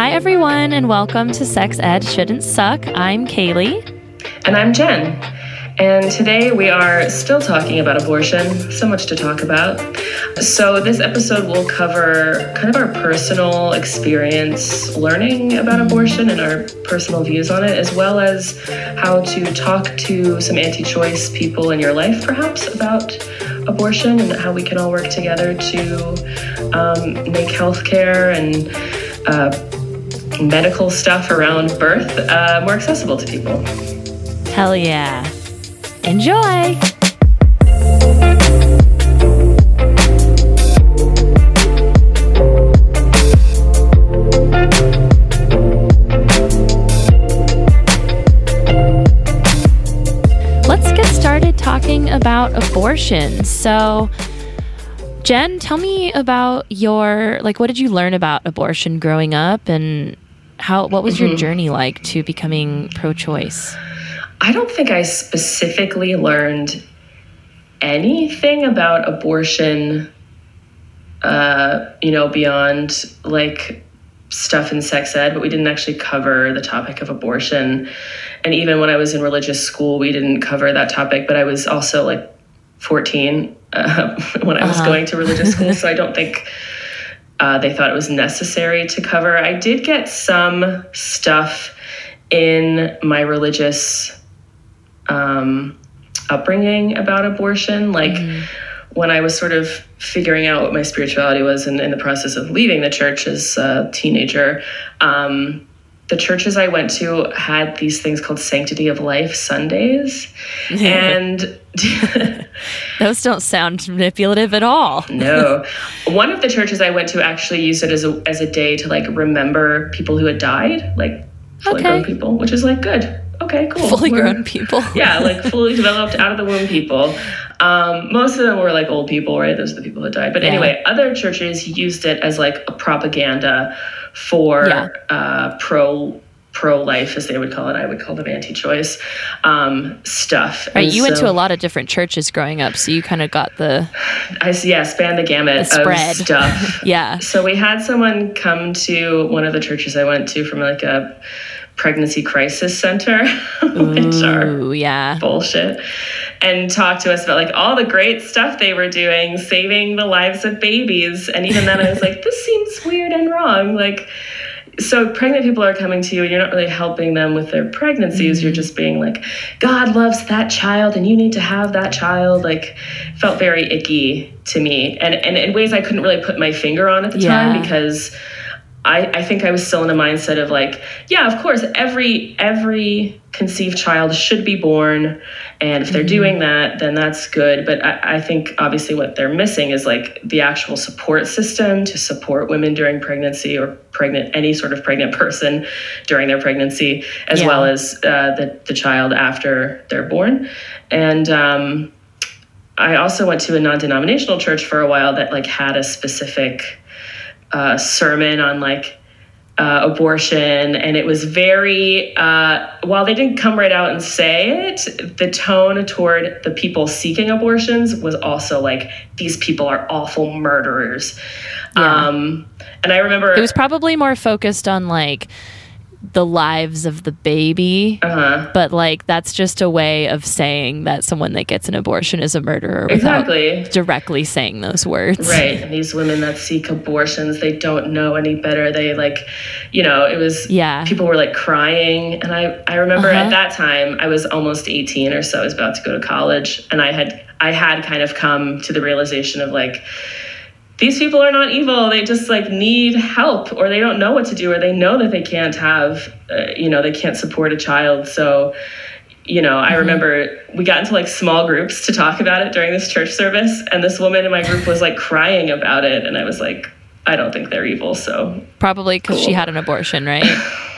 Hi, everyone, and welcome to Sex Ed Shouldn't Suck. I'm Kaylee. And I'm Jen. And today we are still talking about abortion. So much to talk about. So, this episode will cover kind of our personal experience learning about abortion and our personal views on it, as well as how to talk to some anti choice people in your life, perhaps, about abortion and how we can all work together to um, make healthcare and uh, medical stuff around birth uh, more accessible to people. Hell yeah. Enjoy! Let's get started talking about abortion. So, Jen, tell me about your like what did you learn about abortion growing up and how what was your journey like to becoming pro-choice? I don't think I specifically learned anything about abortion, uh, you know, beyond like stuff in sex ed, but we didn't actually cover the topic of abortion. And even when I was in religious school, we didn't cover that topic, but I was also like 14 uh, when I was Uh-huh. going to religious school, so I don't think. Uh, they thought it was necessary to cover. I did get some stuff in my religious um, upbringing about abortion. Like when I was sort of figuring out what my spirituality was and in the process of leaving the church as a teenager, um, the churches I went to had these things called Sanctity of Life Sundays. and Those don't sound manipulative at all. no, one of the churches I went to actually used it as a, as a day to like remember people who had died, like Okay. people, which is like good. Okay, cool. Fully We're- grown people. yeah, like fully developed out of the womb people. Um, most of them were like old people, right? Those are the people that died. But Yeah. anyway, other churches used it as like a propaganda for Yeah. uh, pro pro life, as they would call it. I would call them anti choice um, stuff. Right, And you went to a lot of different churches growing up, so you kind of got the I see yeah, span the gamut The spread. of stuff. yeah. So we had someone come to one of the churches I went to from like a pregnancy crisis center, which are yeah. bullshit and talk to us about like all the great stuff they were doing saving the lives of babies. And even then i was like this seems weird and wrong. Like so pregnant people are coming to you and you're not really helping them with their pregnancies. You're mm-hmm. just being like god loves that child and you need to have that child. Like felt very icky to me. And, and in ways i couldn't really put my finger on at the Yeah. time because I, I think I was still in a mindset of like, yeah, of course, every every conceived child should be born, and if they're doing that, then that's good. But I, I think obviously what they're missing is like the actual support system to support women during pregnancy or pregnant any sort of pregnant person during their pregnancy, as Yeah. well as uh, the the child after they're born, and. Um, I also went to a non-denominational church for a while that like had a specific uh, sermon on like uh, abortion, and it was very. Uh, while they didn't come right out and say it, the tone toward the people seeking abortions was also like these people are awful murderers. Yeah. Um, and I remember It was probably more focused on like the lives of the baby, uh-huh. but like that's just a way of saying that someone that gets an abortion is a murderer exactly directly saying those words. right. And these women that seek abortions, they don't know any better. They like, you know, it was Yeah. people were like crying and i i remember Uh-huh. at that time i was almost 18 or so i was about to go to college and i had i had kind of come to the realization of like these people are not evil. They just like need help or they don't know what to do or they know that they can't have uh, you know they can't support a child. So you know i remember we got into like small groups to talk about it during this church service and this woman in my group was like crying about it and i was like i don't think they're evil so Probably because she had an abortion, right?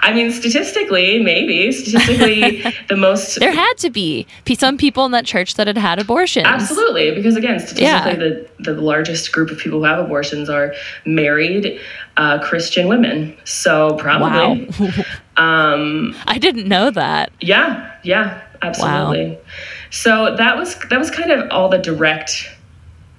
I mean, statistically, maybe statistically, the most there had to be some people in that church that had had abortions. absolutely because again, statistically, Yeah. the the largest group of people who have abortions are married uh, Christian women. So probably, Wow. um, I didn't know that. yeah, yeah, absolutely. Wow. So that was that was kind of all the direct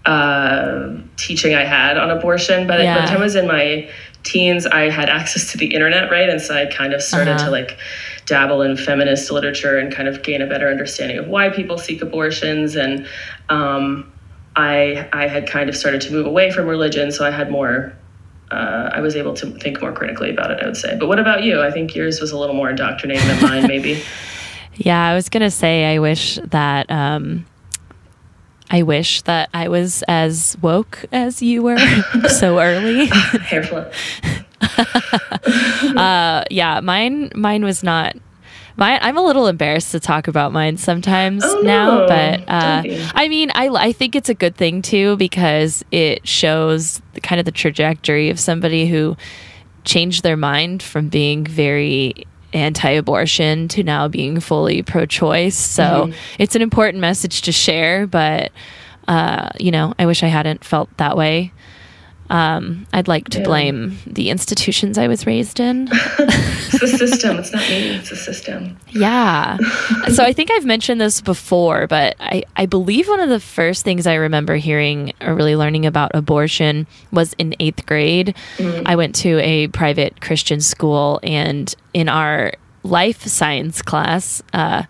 uh, teaching I had on abortion. But by Yeah. the time I was in my teens, I had access to the internet, right? And so I kind of started uh-huh. to like dabble in feminist literature and kind of gain a better understanding of why people seek abortions. And um, I, I had kind of started to move away from religion, so I had more. Uh, I was able to think more critically about it, I would say. But what about you? I think yours was a little more indoctrinating than mine, maybe. Yeah, I was gonna say I wish that um, I wish that I was as woke as you were so early. uh, yeah, mine mine was not mine I'm a little embarrassed to talk about mine sometimes oh, now, no. but uh, I mean, I I think it's a good thing too because it shows the, kind of the trajectory of somebody who changed their mind from being very anti-abortion to now being fully pro-choice. So mm-hmm. it's an important message to share, but uh, you know, I wish I hadn't felt that way. Um, I'd like to yeah. blame the institutions I was raised in. it's the system. It's not me. It's the system. Yeah. so I think I've mentioned this before, but I, I believe one of the first things I remember hearing or really learning about abortion was in eighth grade. Mm-hmm. I went to a private Christian school, and in our life science class, uh,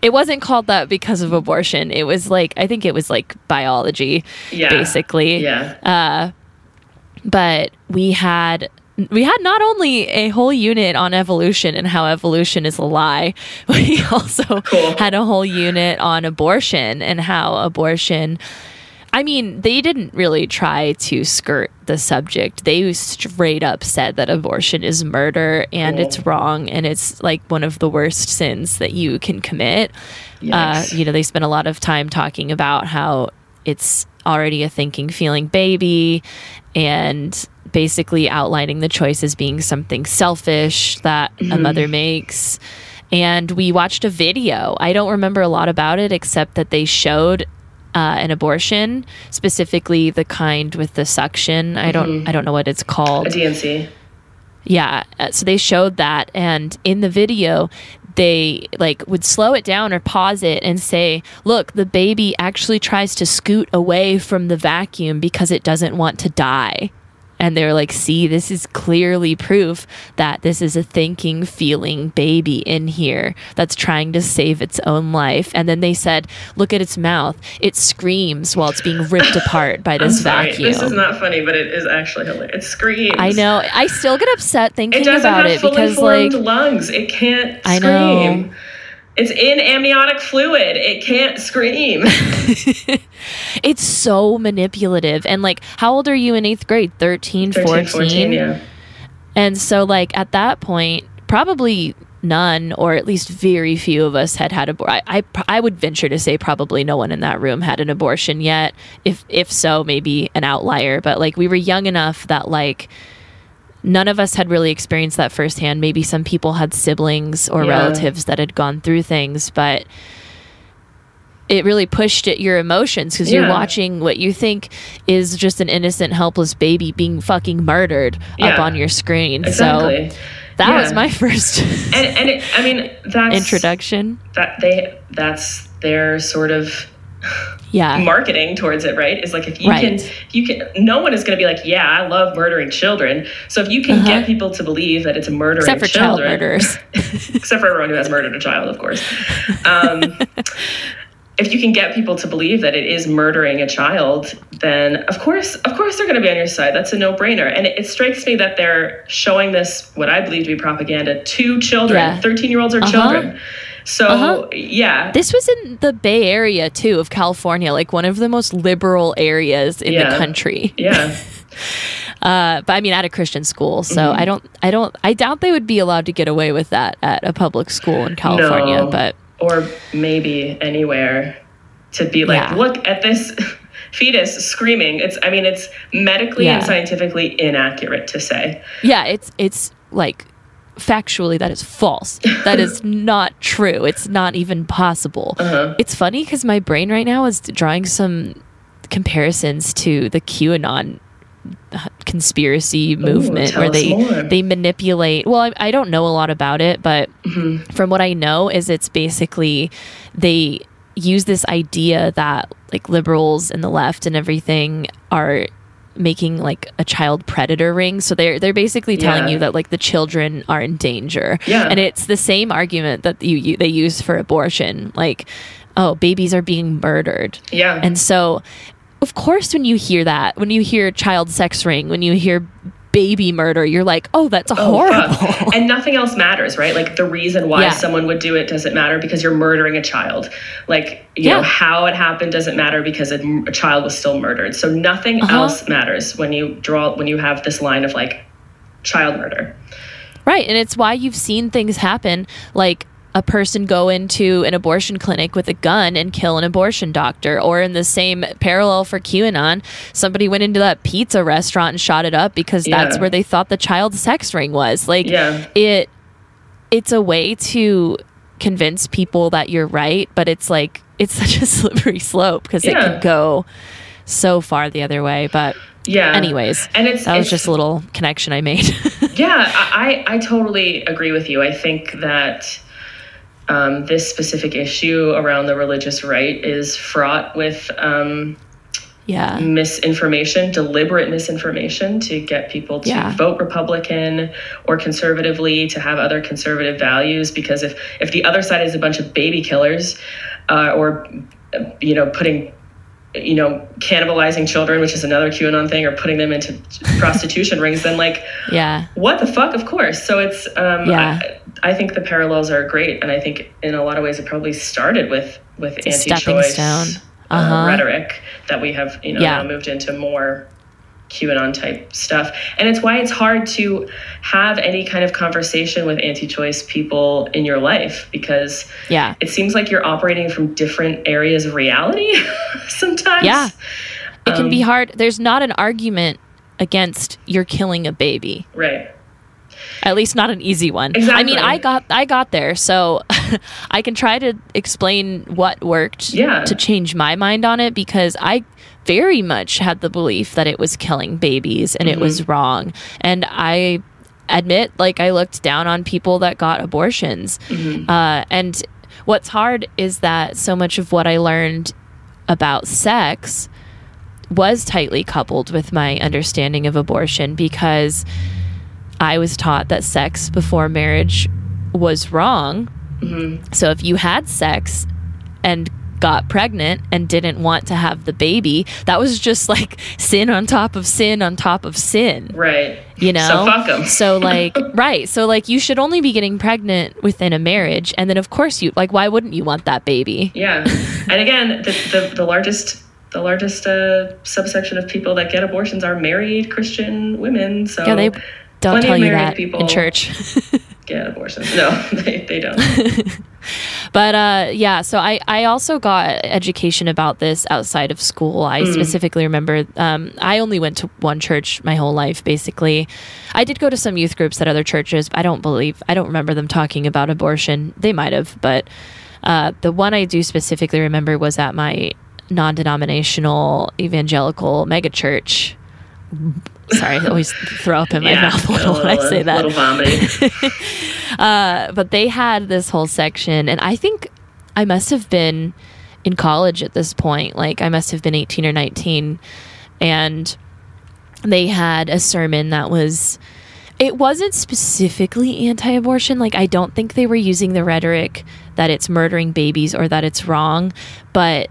it wasn't called that because of abortion. It was like I think it was like biology, yeah. basically. Yeah. Uh, but we had we had not only a whole unit on evolution and how evolution is a lie, we also cool. had a whole unit on abortion and how abortion. I mean, they didn't really try to skirt the subject. They straight up said that abortion is murder and cool. it's wrong and it's like one of the worst sins that you can commit. Uh, you know, they spent a lot of time talking about how it's already a thinking, feeling baby and basically outlining the choice as being something selfish that mm-hmm. a mother makes. And we watched a video. I don't remember a lot about it except that they showed uh, an abortion, specifically the kind with the suction. I don't mm-hmm. I don't know what it's called. A D&C. Yeah, uh, so they showed that and in the video they like would slow it down or pause it and say, "Look, the baby actually tries to scoot away from the vacuum because it doesn't want to die." And they're like, "See, this is clearly proof that this is a thinking, feeling baby in here that's trying to save its own life." And then they said, "Look at its mouth. It screams while it's being ripped apart by this vacuum." This is not funny, but it is actually hilarious. It screams. I know. I still get upset thinking it about it because like lungs. It can't I know. It's in amniotic fluid. It can't scream. it's so manipulative. And like, how old are you in eighth grade? 13, 13 14? 14 yeah. And so, like, at that point, probably none, or at least very few of us had had abortion. I, I, I would venture to say probably no one in that room had an abortion yet. If if so, maybe an outlier. But like we were young enough that like none of us had really experienced that firsthand. Maybe some people had siblings or yeah. relatives that had gone through things, but it really pushed at your emotions because yeah. you're watching what you think is just an innocent, helpless baby being fucking murdered yeah. up on your screen. Exactly. So that yeah. was my first and, and it, I mean that's introduction. That they that's their sort of yeah. marketing towards it right? Is like if you right. can if you can no one is going to be like yeah i love murdering children. So if you can uh-huh. get people to believe that it's a murdering except for children, child murderers except for everyone who has murdered a child of course. Um, if you can get people to believe that it is murdering a child then of course of course they're going to be on your side. That's a no-brainer. And it, it, strikes me that they're showing this what i believe to be propaganda to children Thirteen-year-olds are uh-huh. children so uh-huh. yeah, this was in the Bay Area too of California, like one of the most liberal areas in yeah. the country. Yeah. uh, but I mean, at a Christian school, so mm-hmm. I don't, I don't, I doubt they would be allowed to get away with that at a public school in California. No. But or maybe anywhere to be like, yeah. look at this fetus screaming. It's, I mean, it's medically yeah. and scientifically inaccurate to say. Yeah, it's it's like factually that is false. That is not true. It's not even possible. Uh-huh. It's funny because my brain right now is drawing some comparisons to the QAnon conspiracy movement Ooh, where they more. they manipulate well I, I, don't know a lot about it but mm-hmm. from what i know is it's basically they use this idea that like liberals and the left and everything are making like a child predator ring. So they're they're basically telling Yeah. you that like the children are in danger. Yeah. And it's the same argument that you, you they use for abortion. Like, oh, babies are being murdered. Yeah. And so, of course, when you hear that, when you hear child sex ring, when you hear baby murder, you're like, oh, that's Oh, horrible. fuck. And nothing else matters, right? Like the reason why Yeah. someone would do it doesn't matter because you're murdering a child. Like, you Yeah. know, how it happened doesn't matter because a, a child was still murdered. So nothing Uh-huh. else matters when you draw, when you have this line of like child murder. Right. And it's why you've seen things happen like a person go into an abortion clinic with a gun and kill an abortion doctor. Or in the same parallel for QAnon, somebody went into that pizza restaurant and shot it up because that's Yeah. where they thought the child sex ring was. Like Yeah. it it's a way to convince people that you're right, but it's like it's such a slippery slope because it Yeah. can go so far the other way. But Yeah. anyways, and it's, that was it's- just a little connection I made. Yeah, I I totally agree with you. I think that um, this specific issue around the religious right is fraught with um, yeah. misinformation, deliberate misinformation to get people to Yeah. vote Republican or conservatively, to have other conservative values. Because if if the other side is a bunch of baby killers, uh, or you know putting you know cannibalizing children, which is another QAnon thing, or putting them into prostitution rings, then like Yeah. what the fuck of course so it's um Yeah. I, I think the parallels are great and i think in a lot of ways it probably started with with stepping anti-choice uh, Uh-huh. rhetoric that we have you know Yeah. moved into more qanon type stuff and it's why it's hard to have any kind of conversation with anti-choice people in your life because Yeah. it seems like you're operating from different areas of reality sometimes Yeah. It can be Um, hard. There's not an argument against you're killing a baby. right At least not an easy one. I mean, I got I got there, so I can try to explain what worked Yeah. to change my mind on it because I very much had the belief that it was killing babies and it Mm-hmm. was wrong. And I admit like I looked down on people that got abortions. Mm-hmm. Uh, and what's hard is that so much of what I learned about sex was tightly coupled with my understanding of abortion because I was taught that sex before marriage was wrong. So if you had sex and got pregnant and didn't want to have the baby, that was just like sin on top of sin on top of sin. Right. You know? so so like right. So like you should only be getting pregnant within a marriage. And then of course you like why wouldn't you want that baby? Yeah, and again, the the, the largest the largest uh, subsection of people that get abortions are married Christian women. So yeah they don't plenty tell you that people in church get abortions. No, they, they don't. but uh yeah so i i also got education about this outside of school i Mm. specifically remember um i only went to one church my whole life basically i did go to some youth groups at other churches but i don't believe i don't remember them talking about abortion they might have but uh the one i do specifically remember was at my non-denominational evangelical megachurch sorry i always throw up in my mouth a little when i say that little vomiting. uh, but they had this whole section, and I think I must have been in college at this point. Like, I must have been 18 or 19. And they had a sermon that was, it wasn't specifically anti abortion. Like, I don't think they were using the rhetoric that it's murdering babies or that it's wrong, but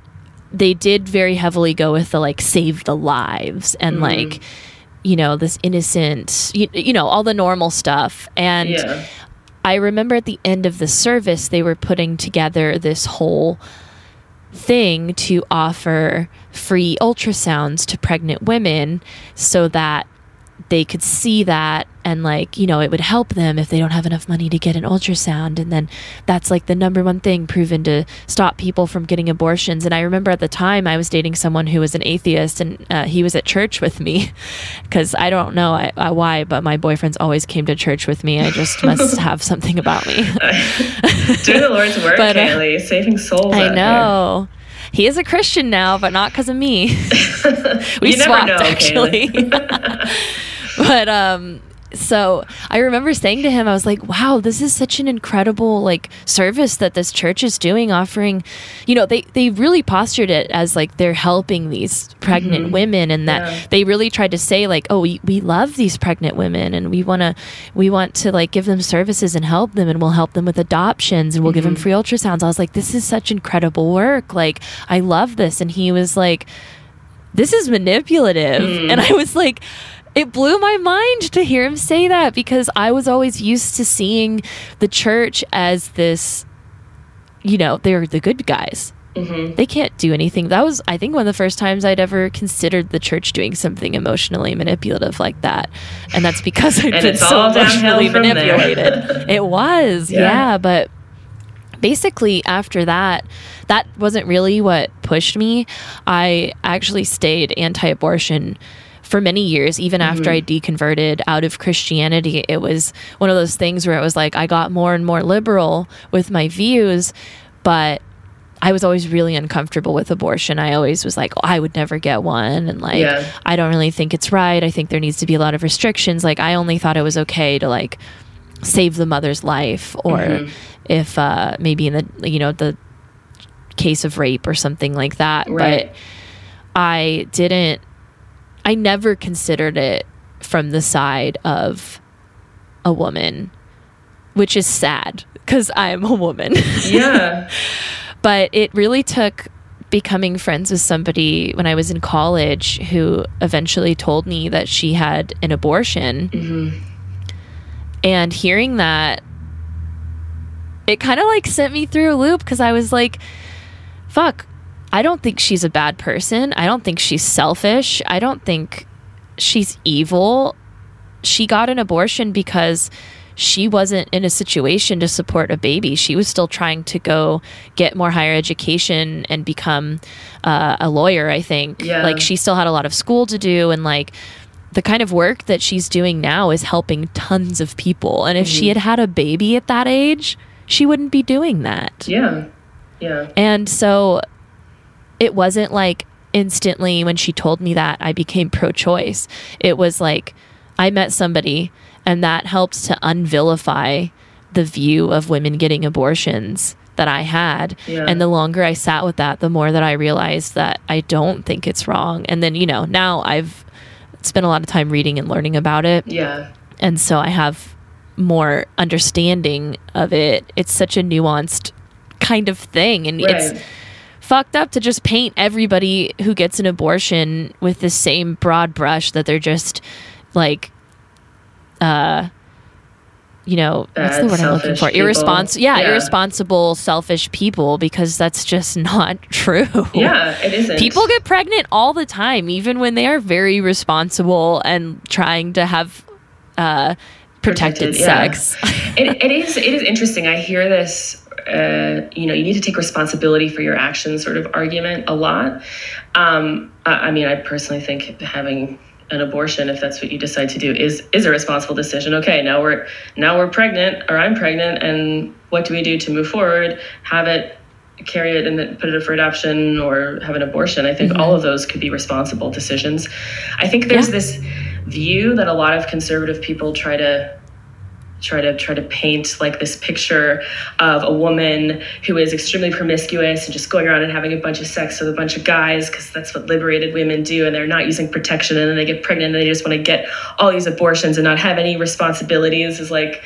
they did very heavily go with the like save the lives and mm. like, you know, this innocent, you, you know, all the normal stuff. And yeah, I remember at the end of the service, they were putting together this whole thing to offer free ultrasounds to pregnant women so that they could see that and like you know it would help them if they don't have enough money to get an ultrasound. And then that's like the number one thing proven to stop people from getting abortions. And i remember at the time i was dating someone who was an atheist and uh, he was at church with me. Because i don't know I, I, why but my boyfriends always came to church with me. I just must have something about me. Do the Lord's work, But, uh, Kaylee, saving souls. i know. He is a christian now but not because of me. We you never swapped know, actually. But um so I remember saying to him, I was like, wow, this is such an incredible like service that this church is doing, offering, you know, they, they really postured it as like they're helping these pregnant mm-hmm. women and that yeah. they really tried to say like, oh, we, we love these pregnant women and we want to, we want to like give them services and help them and we'll help them with adoptions and we'll mm-hmm. give them free ultrasounds. I was like, this is such incredible work. Like, I love this. And he was like, this is manipulative. Mm. And I was like, it blew my mind to hear him say that because I was always used to seeing the church as this, you know, they're the good guys. Mm-hmm. They can't do anything. That was, I think, one of the first times I'd ever considered the church doing something emotionally manipulative like that. And that's because I'd been so emotionally manipulated. it was, yeah. yeah. But basically, after that, that wasn't really what pushed me. I actually stayed anti abortion for many years, even mm-hmm. after I deconverted out of Christianity, it was one of those things where it was like I got more and more liberal with my views, but I was always really uncomfortable with abortion. I always was like, oh, I would never get one. And like, yeah. I don't really think it's right. I think there needs to be a lot of restrictions. Like, I only thought it was okay to like save the mother's life or mm-hmm. if uh, maybe in the, you know, the case of rape or something like that. Right. But I didn't I never considered it from the side of a woman, which is sad because I'm a woman. Yeah. but it really took becoming friends with somebody when I was in college who eventually told me that she had an abortion. Mm-hmm. And hearing that, it kind of like sent me through a loop because I was like, fuck, I don't think she's a bad person. I don't think she's selfish. I don't think she's evil. She got an abortion because she wasn't in a situation to support a baby. She was still trying to go get more higher education and become uh, a lawyer, I think. Yeah. Like, she still had a lot of school to do. And, like, the kind of work that she's doing now is helping tons of people. And if mm-hmm. she had had a baby at that age, she wouldn't be doing that. Yeah. Yeah. And so it wasn't like instantly when she told me that I became pro choice. It was like I met somebody and that helped to unvilify the view of women getting abortions that I had. Yeah. And the longer I sat with that, the more that I realized that I don't think it's wrong. And then, you know, now I've spent a lot of time reading and learning about it. Yeah. And so I have more understanding of it. It's such a nuanced kind of thing. And right. it's fucked up to just paint everybody who gets an abortion with the same broad brush that they're just like uh you know Bad, what's the word i'm looking for? irresponsible yeah, yeah, irresponsible selfish people because that's just not true. Yeah it isn't. People get pregnant all the time even when they are very responsible and trying to have uh protected, protected sex. Yeah. it, it is it is interesting. I hear this uh, you know, you need to take responsibility for your actions sort of argument a lot. Um, I, I, mean, I personally think having an abortion, if that's what you decide to do, is is a responsible decision. Okay, now we're now we're pregnant, or I'm pregnant, and what do we do to move forward? Have it carry it and then put it up for adoption or have an abortion. I think mm-hmm. all of those could be responsible decisions. I think there's yeah. this view that a lot of conservative people try to try to try to paint like this picture of a woman who is extremely promiscuous and just going around and having a bunch of sex with a bunch of guys because that's what liberated women do and they're not using protection and then they get pregnant and they just want to get all these abortions and not have any responsibilities is like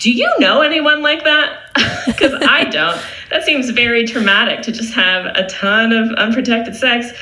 do you know anyone like that? Because i don't. That seems very traumatic to just have a ton of unprotected sex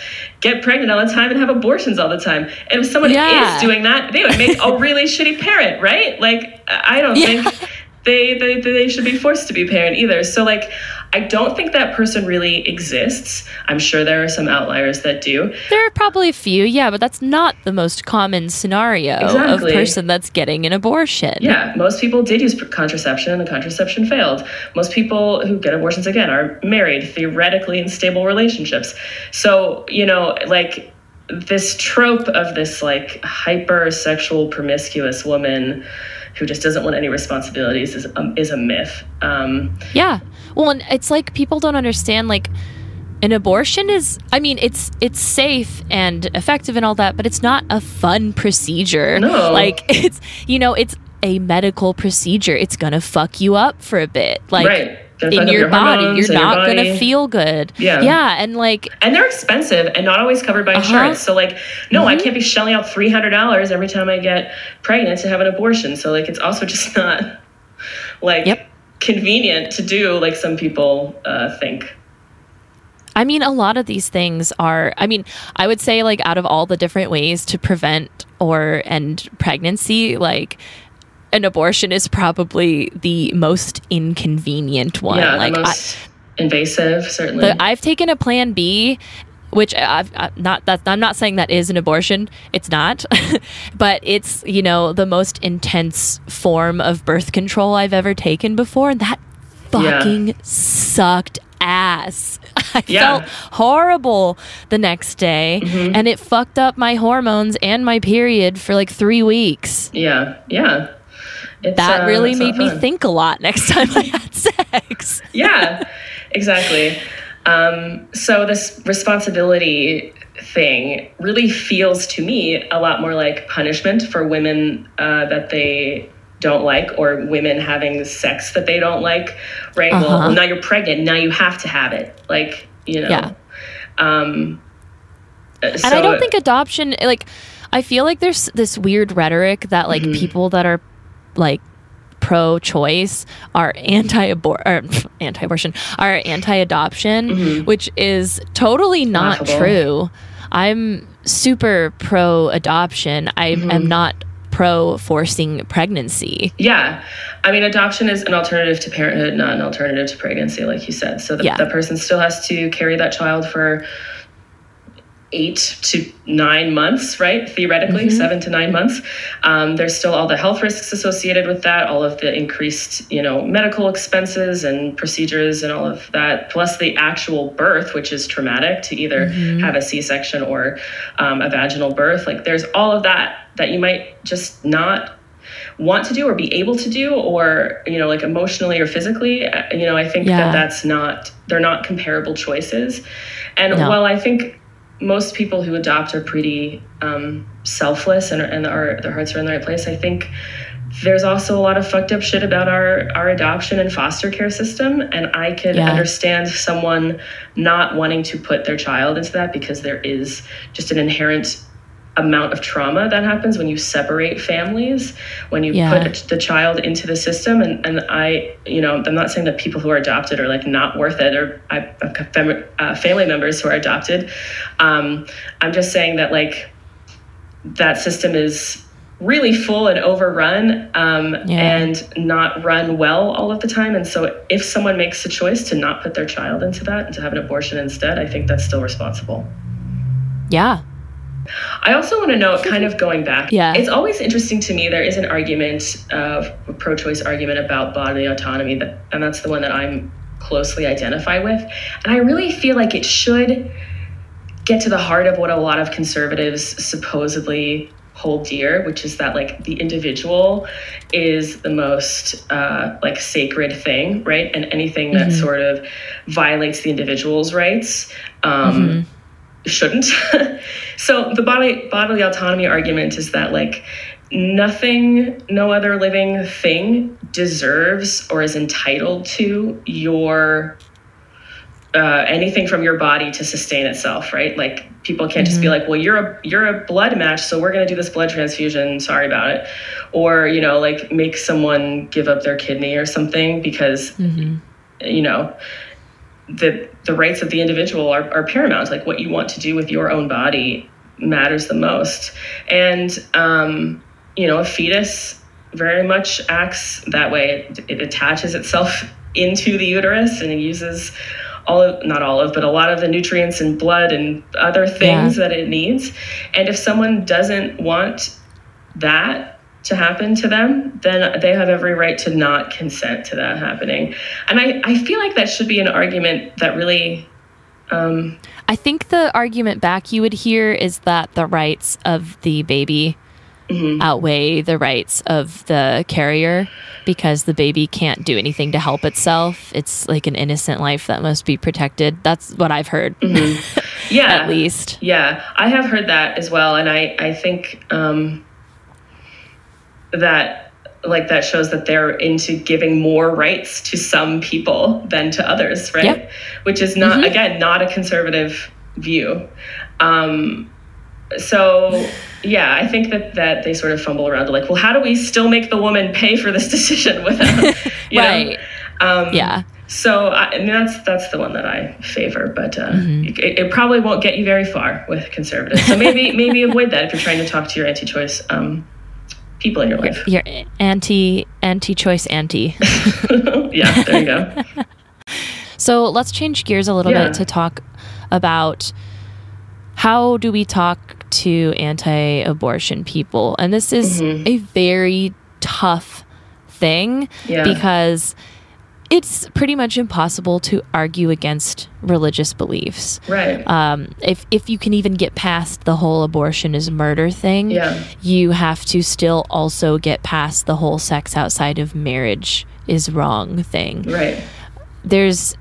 get pregnant all the time and have abortions all the time. And if someone yeah. is doing that, they would make a really shitty parent, right? Like, I don't yeah. think they, they they should be forced to be a parent either. So like I don't think that person really exists. I'm sure there are some outliers that do. There are probably a few, yeah, but that's not the most common scenario exactly. of person that's getting an abortion. Yeah, most people did use contraception and the contraception failed. Most people who get abortions again are married, theoretically in stable relationships. So, you know, like this trope of this like hyper sexual promiscuous woman who just doesn't want any responsibilities is um, is a myth. Um, yeah. Well, and it's like people don't understand like an abortion is I mean it's it's safe and effective and all that, but it's not a fun procedure. No. Like it's you know, it's a medical procedure. It's gonna fuck you up for a bit. Like Right. In your, your body. You're and your not gonna feel good. Yeah. Yeah. And like and they're expensive and not always covered by Uh-huh. insurance. So like, no, I can't be shelling out three hundred dollars every time I get pregnant to have an abortion. So like, it's also just not like Yep. convenient to do like some people uh, think. I mean, a lot of these things are, I mean, I would say, like, out of all the different ways to prevent or end pregnancy, like, an abortion is probably the most inconvenient one. yeah, like, the I, most invasive, certainly. the, I've taken a plan B. Which I've, i not that I'm not saying that is an abortion. It's not, but it's you know the most intense form of birth control I've ever taken before, and that Yeah. fucking sucked ass. I Yeah. felt horrible the next day, Mm-hmm. and it fucked up my hormones and my period for like three weeks. yeah, yeah. It's, That uh, really made me think a lot next time I had sex. yeah, exactly. Um, so this responsibility thing really feels to me a lot more like punishment for women uh, that they don't like or women having sex that they don't like right well, Uh-huh. well now you're pregnant now you have to have it like you know Yeah. um and I don't think adoption like I feel like there's this weird rhetoric that like Mm-hmm. people that are like pro-choice are anti-abort or anti-abortion are anti-adoption which is totally not Mm-hmm. Laughable. true i'm super pro-adoption i Mm-hmm. am not pro forcing pregnancy Yeah. I mean, adoption is an alternative to parenthood, not an alternative to pregnancy, like you said. So the, Yeah. the person still has to carry that child for eight to nine months, right? Theoretically, seven to nine months. Um, there's still all the health risks associated with that, all of the increased, you know, medical expenses and procedures and all of that, plus the actual birth, which is traumatic to either have a C-section or um, a vaginal birth. Like, there's all of that that you might just not want to do or be able to do or you know like emotionally or physically Uh, you know i think Yeah. that that's not they're not comparable choices and No. while i think most people who adopt are pretty um, selfless and, and are, their hearts are in the right place i think there's also a lot of fucked up shit about our, our adoption and foster care system and i could Yeah. understand someone not wanting to put their child into that because there is just an inherent amount of trauma that happens when you separate families when you Yeah. put the child into the system. And, and i you know i'm not saying that people who are adopted are like not worth it or i uh, family members who are adopted. Um, i'm just saying that like that system is really full and overrun um, Yeah. and not run well all of the time. And so if someone makes the choice to not put their child into that and to have an abortion instead i think that's still responsible. Yeah I also want to note, kind of going back, Yeah. it's always interesting to me. There is an argument, uh, a pro choice argument about bodily autonomy, that, and that's the one that I'm closely identify with. And I really feel like it should get to the heart of what a lot of conservatives supposedly hold dear, which is that like the individual is the most uh, like sacred thing, right? And anything that sort of violates the individual's rights. Um, shouldn't. so the bodily bodily autonomy argument is that like nothing, no other living thing deserves or is entitled to your uh, anything from your body to sustain itself, right? Like people can't just be like, well, you're a you're a blood match, so we're gonna do this blood transfusion. Sorry about it, or you know, like make someone give up their kidney or something because you know the the rights of the individual are, are paramount. Like what you want to do with your own body matters the most. And um, you know, a fetus very much acts that way. It, it attaches itself into the uterus and it uses all of not all of but a lot of the nutrients and blood and other things that it needs. And if someone doesn't want that to happen to them, then they have every right to not consent to that happening. And I, I feel like that should be an argument that really um, I think the argument back you would hear is that the rights of the baby outweigh the rights of the carrier because the baby can't do anything to help itself. It's like an innocent life that must be protected. That's what I've heard. Yeah. At least. Yeah, I have heard that as well, and I I think um, that like that shows that they're into giving more rights to some people than to others, right? Yep. Which is not again not a conservative view. Um, so yeah, I think that that they sort of fumble around to like, well, how do we still make the woman pay for this decision without, you Right. know? Um, Yeah. So I, I mean, that's that's the one that I favor, but uh, Mm-hmm. it, it probably won't get you very far with conservatives. So maybe maybe avoid that if you're trying to talk to your anti-choice um, people in your life. You're anti anti choice anti. yeah, there you go. So let's change gears a little Yeah. bit to talk about how do we talk to anti abortion people? And this is a very tough thing Mm-hmm. Yeah. because it's pretty much impossible to argue against religious beliefs. Right. Um, if, if you can even get past the whole abortion is murder thing, Yeah. you have to still also get past the whole sex outside of marriage is wrong thing right. there's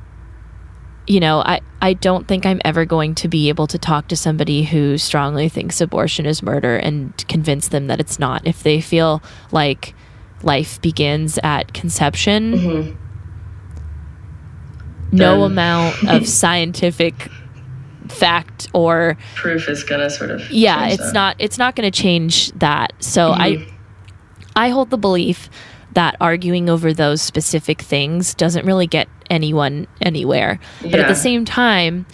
you know i i don't think i'm ever going to be able to talk to somebody who strongly thinks abortion is murder and convince them that it's not if they feel like life begins at conception Mm-hmm. No amount of scientific fact or Proof is gonna sort of. yeah it's that. not it's not going to change that so Mm-hmm. i i hold the belief that arguing over those specific things doesn't really get anyone anywhere but at the same time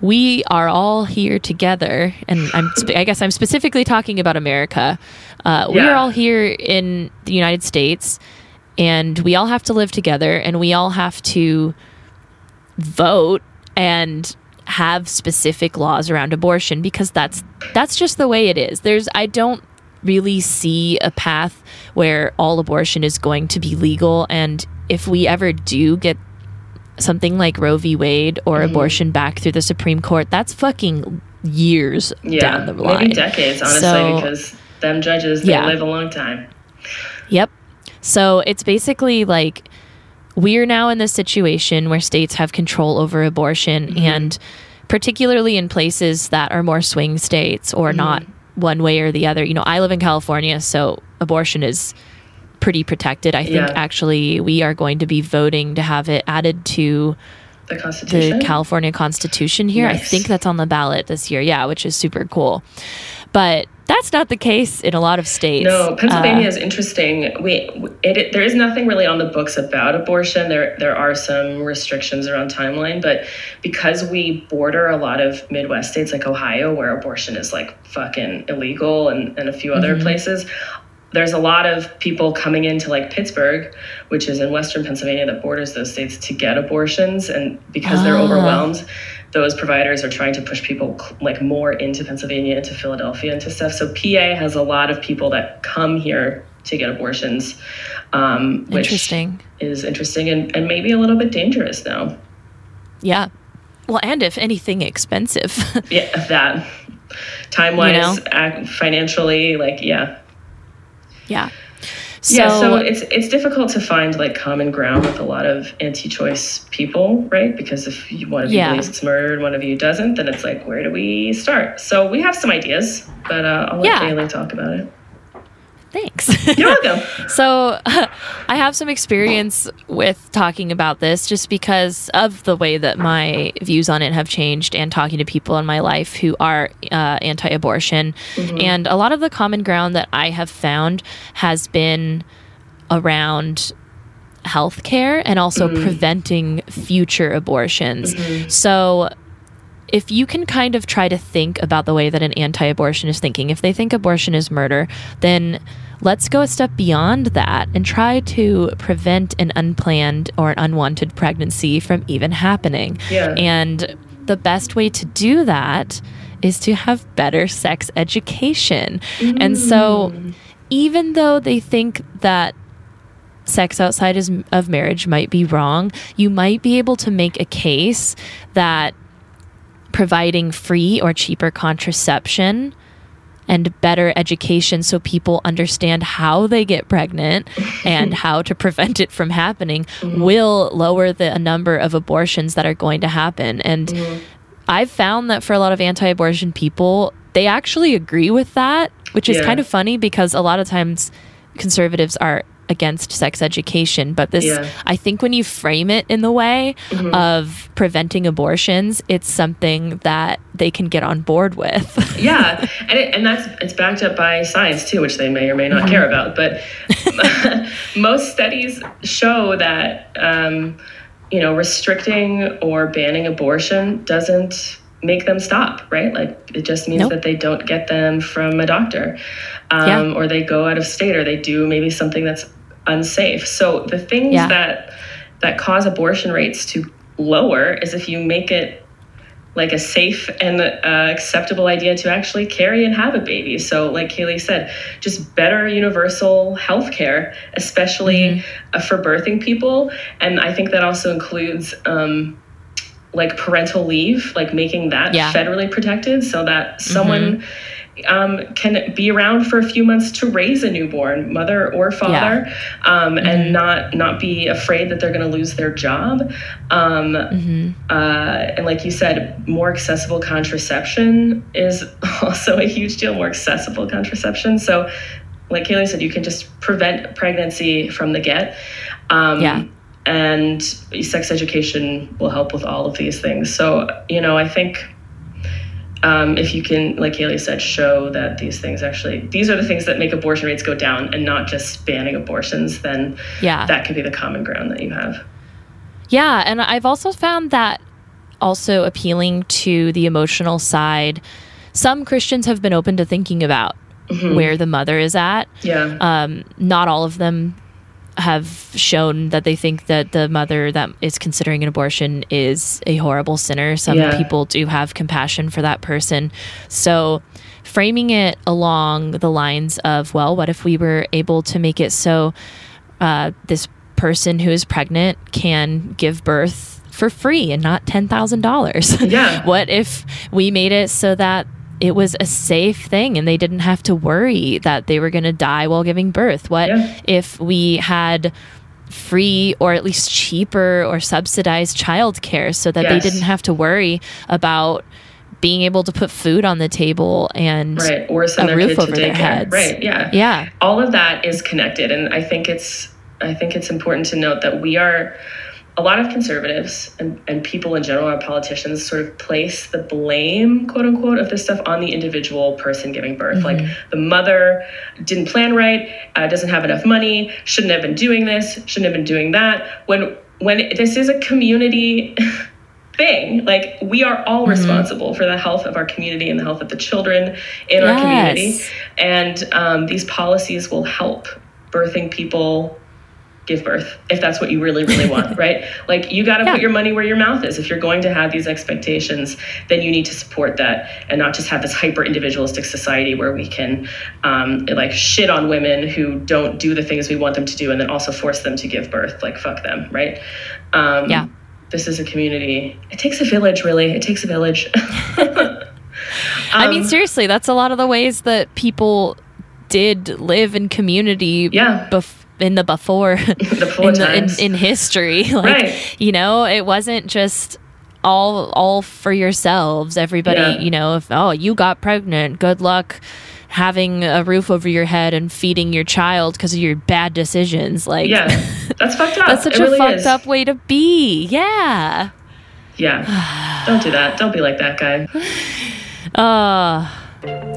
we are all here together and i'm spe- i guess i'm specifically talking about america uh, we are all here in the united states and we all have to live together and we all have to vote and have specific laws around abortion because that's that's just the way it is. There's I don't really see a path where all abortion is going to be legal and if we ever do get something like Roe v. Wade or Mm-hmm. abortion back through the Supreme Court, that's fucking years Yeah. down the line. Maybe decades, honestly, So- because them judges they Yeah. live a long time. Yep. So it's basically like we're now in this situation where states have control over abortion mm-hmm. and particularly in places that are more swing states or mm-hmm. not one way or the other. You know, I live in California, so abortion is pretty protected. I think Yeah. actually we are going to be voting to have it added to The the California Constitution here. I think that's on the ballot this year. Yeah, which is super cool. But that's not the case in a lot of states. No, Pennsylvania Uh, is interesting. We it, it- there is nothing really on the books about abortion. There there are some restrictions around timeline, but because we border a lot of Midwest states like Ohio, where abortion is like fucking illegal, and and a few other places. There's a lot of people coming into like Pittsburgh, which is in western Pennsylvania that borders those states to get abortions, and because they're Ah. overwhelmed, those providers are trying to push people like more into Pennsylvania, into Philadelphia, into stuff. So PA has a lot of people that come here to get abortions, um, which Interesting. is interesting and, and maybe a little bit dangerous now. Yeah. Well, and if anything, expensive. Yeah, that time wise, You know? financially, like yeah, yeah. So, yeah. So it's it's difficult to find like common ground with a lot of anti-choice people, right? Because if you, one of you Yeah. believes it's murder and one of you doesn't, then it's like where do we start? So we have some ideas, but uh, I'll let Yeah. Talk about it. Thanks. You're welcome. so, I have some experience with talking about this just because of the way that my views on it have changed and talking to people in my life who are uh, anti abortion. Mm-hmm. And a lot of the common ground that I have found has been around healthcare and also mm-hmm. preventing future abortions. Mm-hmm. So, if you can kind of try to think about the way that an anti abortion is thinking, if they think abortion is murder, then let's go a step beyond that and try to prevent an unplanned or an unwanted pregnancy from even happening. Yeah. And the best way to do that is to have better sex education. And so, mm. even though they think that sex outside is, of marriage might be wrong, you might be able to make a case that providing free or cheaper contraception and better education so people understand how they get pregnant and how to prevent it from happening mm-hmm. will lower the number of abortions that are going to happen. And mm-hmm. I've found that for a lot of anti abortion people, they actually agree with that, which is yeah. kind of funny because a lot of times conservatives are against sex education but this yeah. i think when you frame it in the way mm-hmm. of preventing abortions it's something that they can get on board with yeah and, it, and that's it's backed up by science too which they may or may not mm-hmm. care about but most studies show that um, you know restricting or banning abortion doesn't make them stop right like it just means nope. that they don't get them from a doctor um, yeah. or they go out of state or they do maybe something that's unsafe. So the things yeah. that that cause abortion rates to lower is if you make it like a safe and uh, acceptable idea to actually carry and have a baby. So, like Kaylee said, just better universal health care, especially mm-hmm. uh, for birthing people. And I think that also includes um, like parental leave, like making that yeah. federally protected so that someone. Mm-hmm um, can be around for a few months to raise a newborn, mother or father, yeah. um, mm-hmm. and not not be afraid that they're going to lose their job. Um, mm-hmm. uh, and like you said, more accessible contraception is also a huge deal. More accessible contraception. So, like Kaylee said, you can just prevent pregnancy from the get. Um, yeah. And sex education will help with all of these things. So, you know, I think um, if you can, like Haley said, show that these things actually, these are the things that make abortion rates go down and not just banning abortions, then yeah. that could be the common ground that you have. Yeah. And I've also found that also appealing to the emotional side. Some Christians have been open to thinking about mm-hmm. where the mother is at. Yeah. Um, not all of them have shown that they think that the mother that is considering an abortion is a horrible sinner. Some yeah. people do have compassion for that person. So, framing it along the lines of, well, what if we were able to make it so uh, this person who is pregnant can give birth for free and not $10,000? Yeah. what if we made it so that it was a safe thing and they didn't have to worry that they were going to die while giving birth. What yeah. if we had free or at least cheaper or subsidized childcare so that yes. they didn't have to worry about being able to put food on the table and right. or send a roof over their heads. Right. Yeah. Yeah. All of that is connected. And I think it's I think it's important to note that we are a lot of conservatives and, and people in general, our politicians, sort of place the blame, quote unquote, of this stuff on the individual person giving birth. Mm-hmm. Like the mother didn't plan right, uh, doesn't have enough money, shouldn't have been doing this, shouldn't have been doing that. When when this is a community thing, like we are all mm-hmm. responsible for the health of our community and the health of the children in yes. our community, and um, these policies will help birthing people give birth if that's what you really really want right? Like you got to yeah. put your money where your mouth is. If you're going to have these expectations then you need to support that and not just have this hyper individualistic society where we can um, like shit on women who don't do the things we want them to do and then also force them to give birth like fuck them right? Um, yeah. this is a community. It takes a village really. It takes a village. I mean, um, seriously, that's a lot of the ways that people did live in community yeah. before in the before, the in, the, in, in, history. like, right. you know, it wasn't just all all for yourselves. Everybody, yeah. you know, if oh you got pregnant, good luck having a roof over your head and feeding your child because of your bad decisions. Like, yeah, that's fucked up. that's such it a really fucked is. up way to be. Yeah. Yeah. Don't do that. Don't be like that guy. Uh,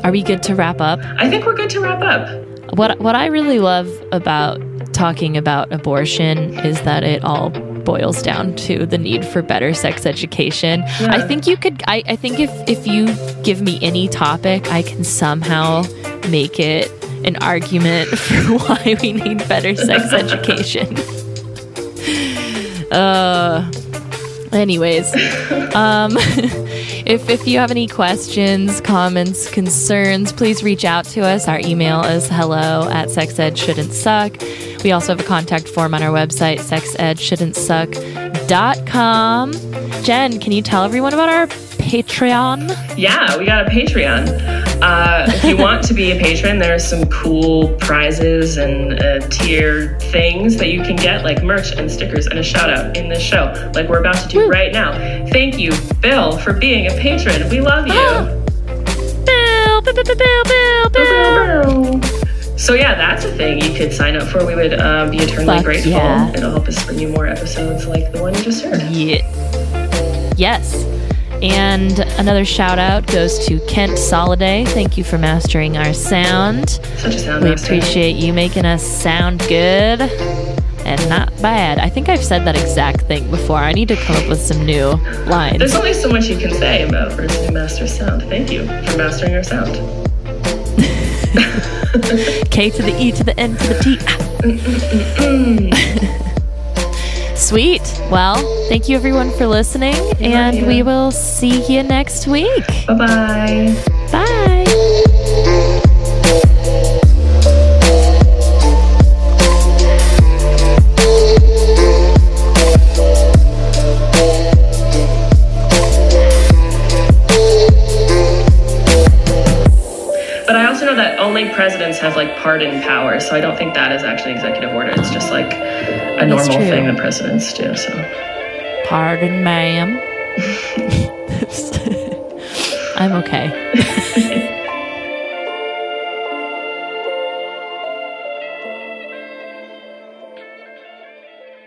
are we good to wrap up? I think we're good to wrap up. What what I really love about talking about abortion is that it all boils down to the need for better sex education. Yeah. I think you could I, I think if if you give me any topic, I can somehow make it an argument for why we need better sex education. uh anyways, um If, if you have any questions, comments, concerns, please reach out to us. Our email is hello at sexedshouldn'tsuck. We also have a contact form on our website, sexedshouldn'tsuck.com. Jen, can you tell everyone about our Patreon? Yeah, we got a Patreon. Uh, if you want to be a patron, there are some cool prizes and uh, tier things that you can get, like merch and stickers and a shout out in this show, like we're about to do Woo. right now. Thank you, Bill, for being a patron. We love you. Bill, Bill, Bill, Bill, Bill, Bill. So yeah, that's a thing you could sign up for. We would uh, be eternally Fuck grateful. yeah. It'll help us bring you more episodes like the one you just heard. Yeah. Yes. And another shout out goes to Kent Soliday. Thank you for mastering our sound. Such a sound We master. appreciate you making us sound good and not bad. I think I've said that exact thing before. I need to come up with some new lines. There's only so much you can say about Bruce Master Sound. Thank you for mastering our sound. K to the E to the N to the T. Sweet. Well, thank you everyone for listening, and we will see you next week. Bye bye. Bye. Presidents have like pardon power, so I don't think that is actually executive order. It's just like a normal true. thing that presidents do. So Pardon, ma'am. I'm okay.